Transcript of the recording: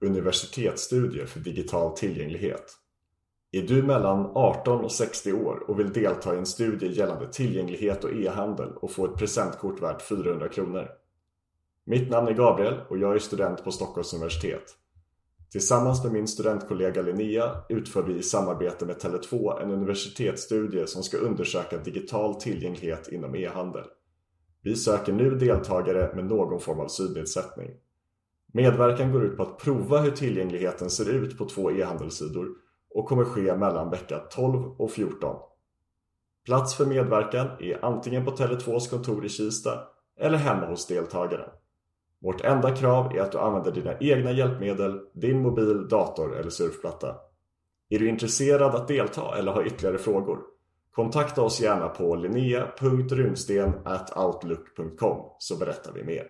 Universitetsstudier för digital tillgänglighet. Är du mellan 18 och 60 år och vill delta i en studie gällande tillgänglighet och e-handel och få ett presentkort värt 400 kronor? Mitt namn är Gabriel och jag är student på Stockholms universitet. Tillsammans med min studentkollega Linnea utför vi i samarbete med Tele2 en universitetsstudie som ska undersöka digital tillgänglighet inom e-handel. Vi söker nu deltagare med någon form av synnedsättning. Medverkan går ut på att prova hur tillgängligheten ser ut på två e-handelssidor och kommer ske mellan vecka 12 och 14. Plats för medverkan är antingen på Tele2s kontor i Kista eller hemma hos deltagaren. Vårt enda krav är att du använder dina egna hjälpmedel, din mobil, dator eller surfplatta. Är du intresserad att delta eller har ytterligare frågor? Kontakta oss gärna på linnea.runsten.outlook.com så berättar vi mer.